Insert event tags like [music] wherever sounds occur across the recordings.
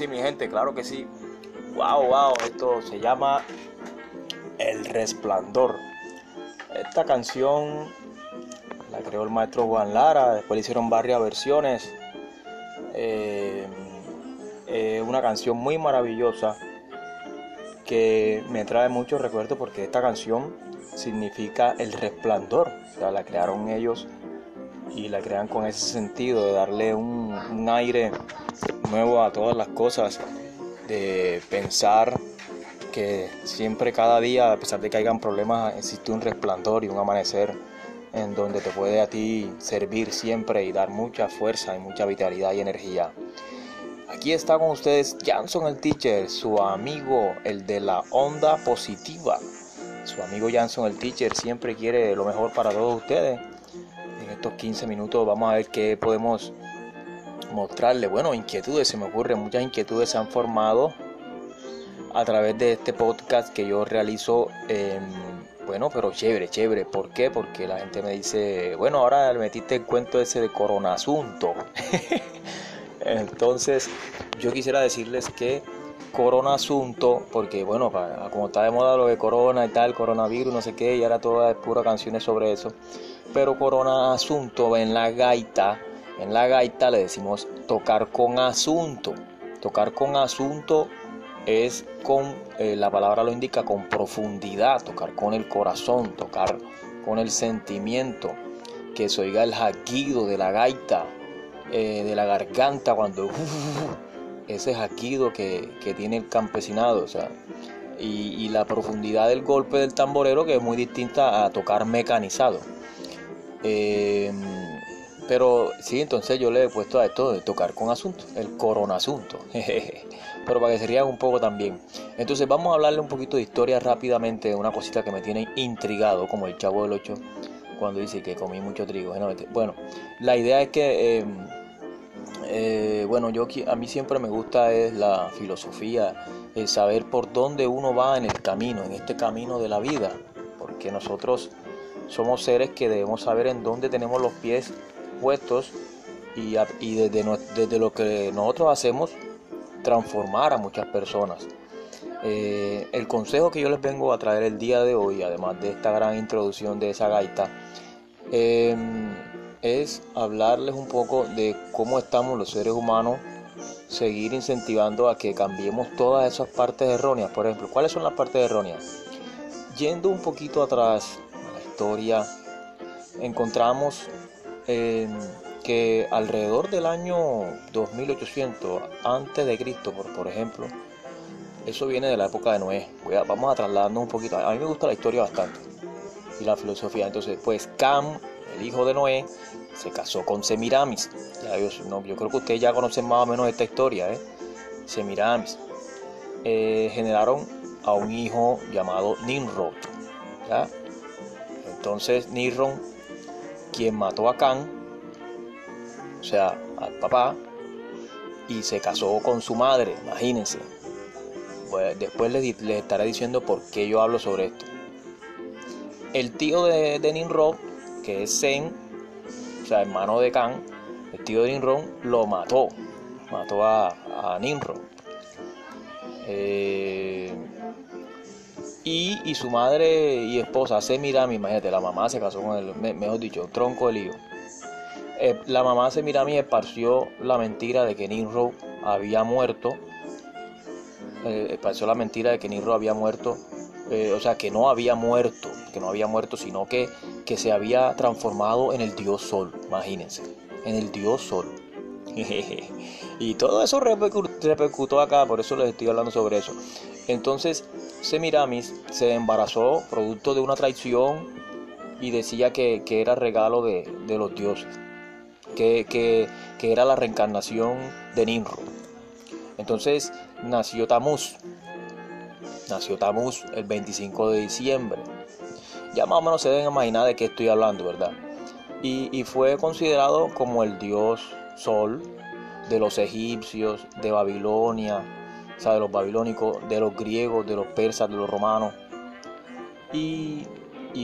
Sí, mi gente, claro que sí. Wow, wow, esto se llama El Resplandor. Esta canción la creó el maestro Juan Lara, después le hicieron varias versiones. Eh, eh, una canción muy maravillosa que me trae muchos recuerdos porque esta canción significa el resplandor. O sea, la crearon ellos y la crean con ese sentido de darle un, un aire nuevo a todas las cosas, de pensar que siempre, cada día, a pesar de que hayan problemas, existe un resplandor y un amanecer en donde te puede a ti servir siempre y dar mucha fuerza y mucha vitalidad y energía. Aquí está con ustedes Janson el Teacher, su amigo, el de la onda positiva. Su amigo Janson el Teacher siempre quiere lo mejor para todos ustedes. Estos 15 minutos vamos a ver qué podemos mostrarle. Bueno, inquietudes, se me ocurren, muchas inquietudes se han formado a través de este podcast que yo realizo. bueno, pero chévere, chévere. ¿Por qué? Porque la gente me dice, bueno, ahora metiste el cuento ese de corona asunto. [laughs] Entonces, yo quisiera decirles que corona asunto, porque bueno, como está de moda lo de corona y tal, coronavirus, no sé qué, y ahora todas puras canciones sobre eso. Pero corona asunto en la gaita, en la gaita le decimos tocar con asunto. Tocar con asunto es con, eh, la palabra lo indica, con profundidad, tocar con el corazón, tocar con el sentimiento, que se oiga el jaquido de la gaita, eh, de la garganta cuando ese jaquido que, tiene el campesinado, o sea, y, la profundidad del golpe del tamborero que es muy distinta a tocar mecanizado. Eh, pero sí, entonces yo le he puesto a esto de tocar con asunto, el corona asunto. [laughs] Pero para que se rían un poco también. Entonces vamos a hablarle un poquito de historia rápidamente una cosita que me tiene intrigado, como el chavo del 8, cuando dice que comí mucho trigo. Bueno, la idea es que, eh, eh, bueno, yo a mí siempre me gusta es la filosofía, el saber por dónde uno va en el camino, en este camino de la vida. Porque nosotros somos seres que debemos saber en dónde tenemos los pies puestos y, desde, lo que nosotros hacemos transformar a muchas personas. Eh, el consejo que yo les vengo a traer el día de hoy, además de esta gran introducción de esa gaita, em, es hablarles un poco de cómo estamos los seres humanos, seguir incentivando a que cambiemos todas esas partes erróneas. Por ejemplo, ¿cuáles son las partes erróneas? Yendo un poquito atrás a la historia, encontramos que alrededor del año 2800 antes de Cristo, por, por ejemplo, eso viene de la época de Noé. vamos a trasladarnos un poquito. A mí me gusta la historia bastante y la filosofía. Entonces, pues Cam, hijo de Noé, se casó con Semiramis. Yo creo que ustedes ya conocen más o menos esta historia, ¿eh? Semiramis. Eh, generaron a un hijo llamado Nimrod. Entonces Nimrod quien mató a Can, o sea, al papá, y se casó con su madre, imagínense. Pues después les, estaré diciendo por qué yo hablo sobre esto. El tío de, de Nimrod, que es Zen, o sea, hermano de Can, el tío de Nimrod lo mató, mató a, a. Eh, y, su madre y esposa, Semirami, imagínate, la mamá se casó con él, mejor dicho, tronco del hijo. Eh, la mamá Semirami esparció la mentira de que Nimrod había muerto. Eh, esparció la mentira de que Nimrod había muerto. O sea, que no había muerto, que no había muerto, sino que, que se había transformado en el dios sol, imagínense, en el dios sol. [laughs] y todo eso repercutó acá, por eso les estoy hablando sobre eso. Entonces, Semiramis se embarazó producto de una traición y decía que, era regalo de, los dioses, que, era la reencarnación de Nimrod. Entonces nació Tamuz, nació Tamuz el 25 de diciembre. Ya más o menos se deben imaginar de qué estoy hablando, ¿verdad? Y, y fue considerado como el dios sol de los egipcios, de Babilonia, de los babilónicos, de los griegos, de los persas, de los romanos y,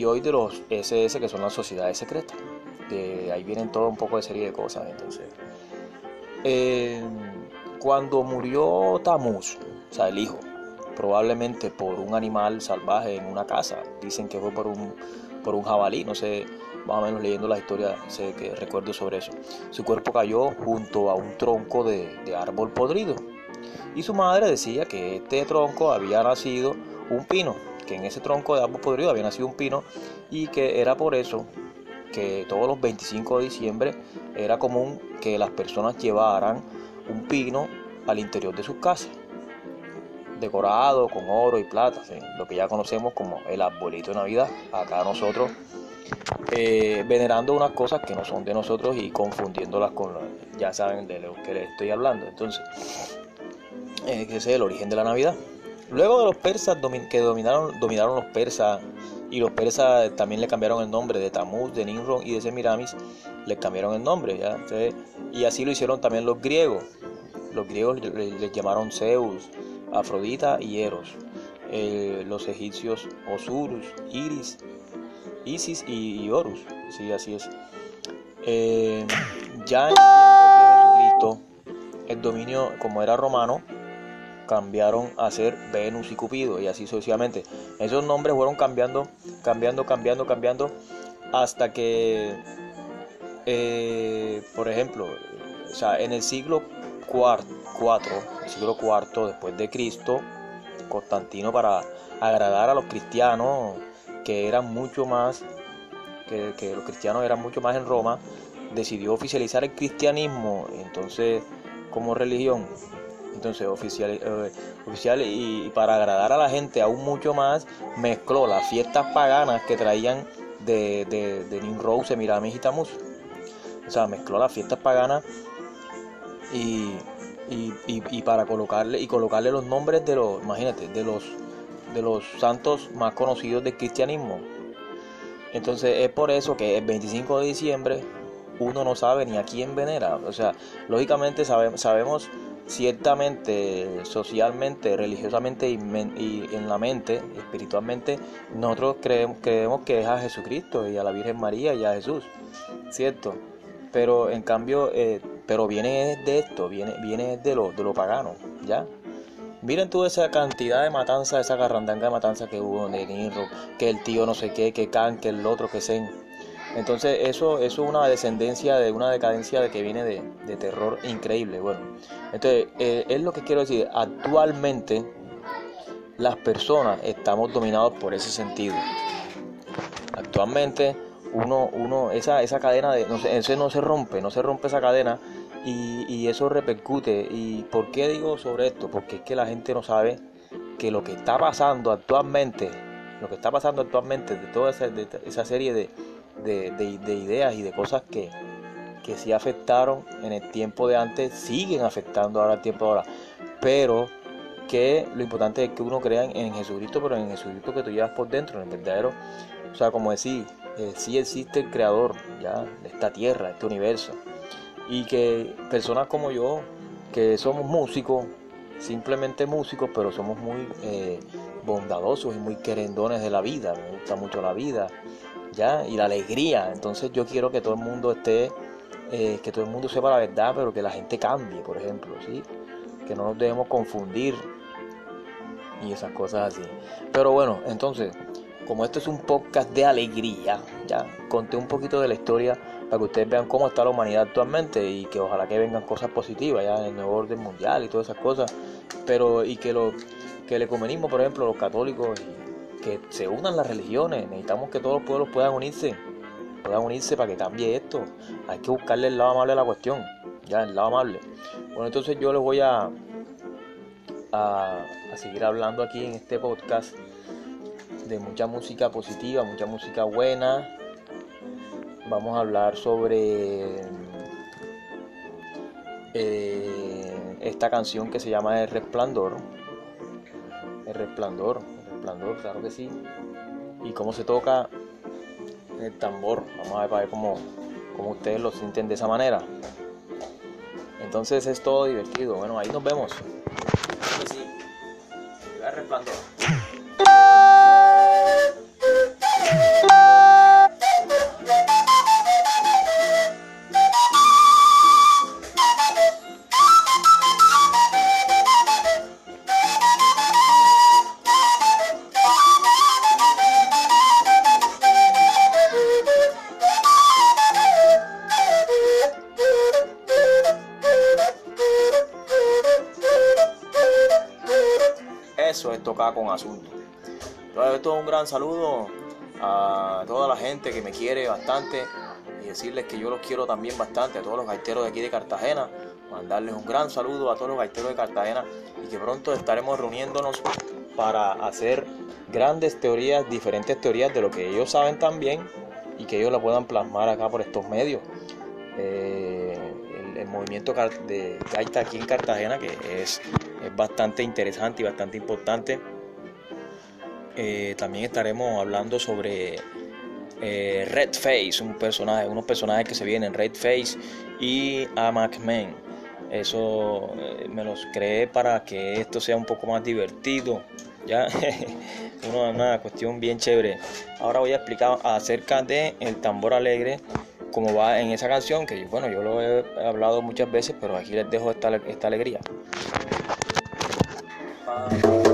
hoy de los SS que son las sociedades secretas. De ahí vienen todo un poco de serie de cosas. Entonces, eh, cuando murió Tamuz, o sea, el hijo, probablemente por un animal salvaje en una casa, dicen que fue por un, por un jabalí, no sé, más o menos leyendo la historia, sé que recuerdo sobre eso. Su cuerpo cayó junto a un tronco de, de árbol podrido. Y su madre decía que este tronco había nacido un pino, que en ese tronco de árbol podrido había nacido un pino y que era por eso que todos los 25 de diciembre era común que las personas llevaran un pino al interior de sus casas, decorado con oro y plata, lo que ya conocemos como el arbolito de Navidad. Acá nosotros eh, venerando unas cosas que no son de nosotros y confundiéndolas con, ya saben de lo que les estoy hablando. Entonces, eh, ese es el origen de la Navidad. Luego de los persas que dominaron, dominaron los persas y los persas también le cambiaron el nombre de Tamuz, de Nimrod y de Semiramis, le cambiaron el nombre. ¿ya? y así lo hicieron también los griegos. Los griegos les llamaron Zeus, Afrodita y Eros. Eh, los egipcios Osiris, Iris, Isis y, Horus. Sí, así es. Eh, ya en tiempos de Jesucristo, el dominio, como era romano, cambiaron a ser Venus y Cupido y así sucesivamente. Esos nombres fueron cambiando, cambiando, cambiando, cambiando hasta que, eh, por ejemplo, o sea, en el siglo IV, el siglo IV después de Cristo, Constantino para agradar a los cristianos que eran mucho más, que, que los cristianos eran mucho más en Roma, decidió oficializar el cristianismo entonces como religión entonces, oficial, eh, oficial y, para agradar a la gente aún mucho más, mezcló las fiestas paganas que traían de, de, de Nimrod, Semiramis y Tamuz. O sea, mezcló las fiestas paganas y, y, para colocarle y colocarle los nombres de los, imagínate, de los de los santos más conocidos del cristianismo. Entonces es por eso que el 25 de diciembre uno no sabe ni a quién venera. O sea, lógicamente sabemos ciertamente, socialmente, religiosamente y, en la mente, espiritualmente, nosotros creemos, creemos que es a Jesucristo y a la Virgen María y a Jesús, ¿cierto? Pero en cambio, eh, pero viene de esto, viene, viene de lo, de lo pagano, ¿ya? Miren toda esa cantidad de matanza, esa garrandanga de matanza que hubo de Niro, que el tío no sé qué, que Can, que el otro, que Zen entonces eso, eso es una descendencia de una decadencia de que viene de, terror increíble. Bueno, entonces eh, es lo que quiero decir. Actualmente las personas estamos dominados por ese sentido. Actualmente uno, uno esa, esa cadena de, no sé, no se rompe, no se rompe esa cadena y, y eso repercute. ¿Y por qué digo sobre esto? Porque es que la gente no sabe que lo que está pasando actualmente, lo que está pasando actualmente de toda esa, de esa serie de, de, ideas y de cosas que, que sí afectaron en el tiempo de antes, siguen afectando ahora el tiempo de ahora. Pero que lo importante es que uno crea en, Jesucristo, pero en Jesucristo que tú llevas por dentro, en el verdadero. O sea, como decir, eh, sí existe el creador ya de esta tierra, de este universo. Y que personas como yo, que somos músicos, simplemente músicos, pero somos muy eh, bondadosos y muy querendones de la vida. Me gusta mucho la vida y la alegría. Entonces yo quiero que todo el mundo esté, eh, que todo el mundo sepa la verdad, pero que la gente cambie, por ejemplo, ¿sí? Que no nos debemos confundir y esas cosas así. Pero bueno, entonces, como esto es un podcast de alegría, ya conté un poquito de la historia para que ustedes vean cómo está la humanidad actualmente y que ojalá que vengan cosas positivas ya en el nuevo orden mundial y todas esas cosas, pero y que lo que el ecumenismo, por ejemplo, los católicos que se unan las religiones, necesitamos que todos los pueblos puedan unirse, puedan unirse para que cambie esto. Hay que buscarle el lado amable a la cuestión, ya, el lado amable. Bueno, entonces yo les voy a, a, seguir hablando aquí en este podcast de mucha música positiva, mucha música buena. Vamos a hablar sobre eh, esta canción que se llama El Resplandor. El Resplandor claro que sí. Y cómo se toca el tambor. Vamos a ver cómo, cómo ustedes lo sienten de esa manera. Entonces es todo divertido. Bueno, ahí nos vemos. Con asunto. Entonces, esto es un gran saludo a toda la gente que me quiere bastante y decirles que yo los quiero también bastante, a todos los gaiteros de aquí de Cartagena, mandarles un gran saludo a todos los gaiteros de Cartagena y que pronto estaremos reuniéndonos para hacer grandes teorías, diferentes teorías de lo que ellos saben también y que ellos la puedan plasmar acá por estos medios. Eh, el, movimiento de gaita aquí en Cartagena, que es, es bastante interesante y bastante importante. Eh, también estaremos hablando sobre eh, Red Face, un personaje, unos personajes que se vienen, Red Face y Amac Man. Eso eh, me los creé para que esto sea un poco más divertido. Ya, [laughs] una, una cuestión bien chévere. Ahora voy a explicar acerca de el tambor alegre, como va en esa canción, que bueno, yo lo he hablado muchas veces, pero aquí les dejo esta, alegría. eso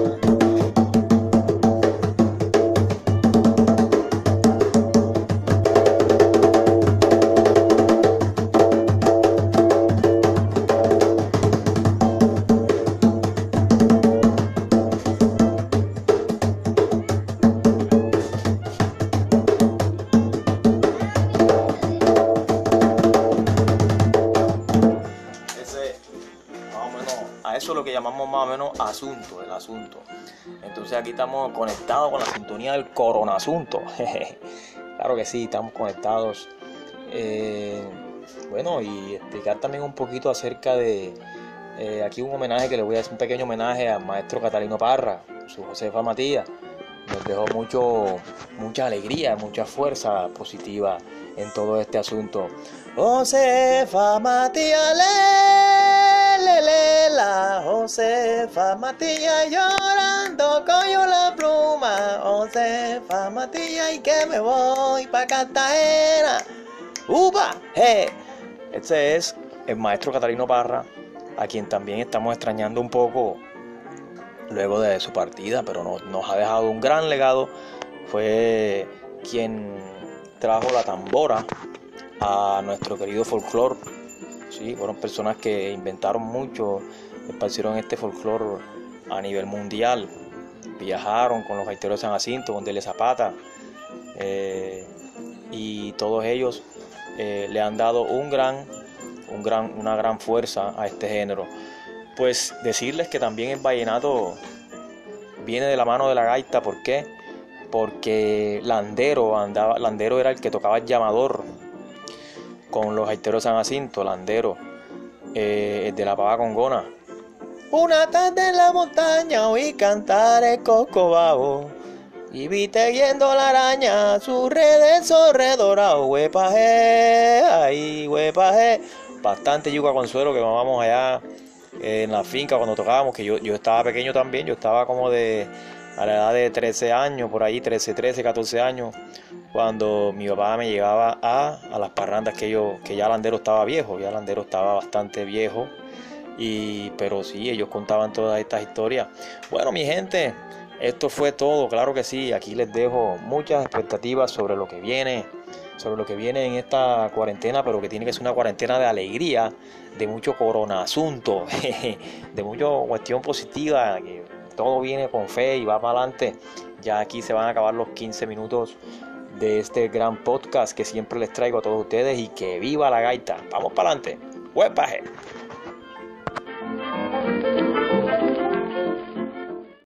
asunto, el asunto. Entonces aquí estamos conectados con la sintonía del corona asunto. [laughs] claro que sí, estamos conectados. Eh, bueno, y explicar también un poquito acerca de eh, aquí un homenaje que le voy a hacer un pequeño homenaje al maestro Catalino Parra, su Josefa Matías. Nos dejó mucho, mucha alegría, mucha fuerza positiva en todo este asunto. Josefa Matías, la Josefa Matilla llorando coño la pluma Josefa Matilla y que me voy pa' Cartagena ¡Upa! ¡Hey! Este es el maestro Catalino Parra a quien también estamos extrañando un poco luego de su partida pero nos, nos ha dejado un gran legado fue quien trajo la tambora a nuestro querido folclore ¿sí? fueron personas que inventaron mucho, esparcieron este folclore a nivel mundial, viajaron con los gaiteros de San Jacinto, con Dele Zapata, eh, y todos ellos eh, le han dado un gran, un gran, una gran fuerza a este género. Pues decirles que también el vallenato viene de la mano de la gaita, ¿por qué? Porque Landero andaba, Landero era el que tocaba el llamador, con los haiteros San Jacinto, Landero, eh, de la Pava Congona. Una tarde en la montaña oí cantar el cocobabo y vi tejiendo la araña su red redorado, huepaje, ay, huepaje. Bastante yuca consuelo que vamos allá en la finca cuando tocábamos, que yo, yo estaba pequeño también, yo estaba como de a la edad de 13 años, por ahí 13, 13, 14 años, cuando mi papá me llevaba a, a las parrandas que yo, que ya Landero estaba viejo, ya Landero estaba bastante viejo, y, pero sí, ellos contaban todas estas historias. Bueno, mi gente, esto fue todo, claro que sí, aquí les dejo muchas expectativas sobre lo que viene, sobre lo que viene en esta cuarentena, pero que tiene que ser una cuarentena de alegría, de mucho corona asunto, [laughs] de mucha cuestión positiva, todo viene con fe y va para adelante. Ya aquí se van a acabar los 15 minutos de este gran podcast que siempre les traigo a todos ustedes y que viva la gaita. Vamos para adelante. Huepaje.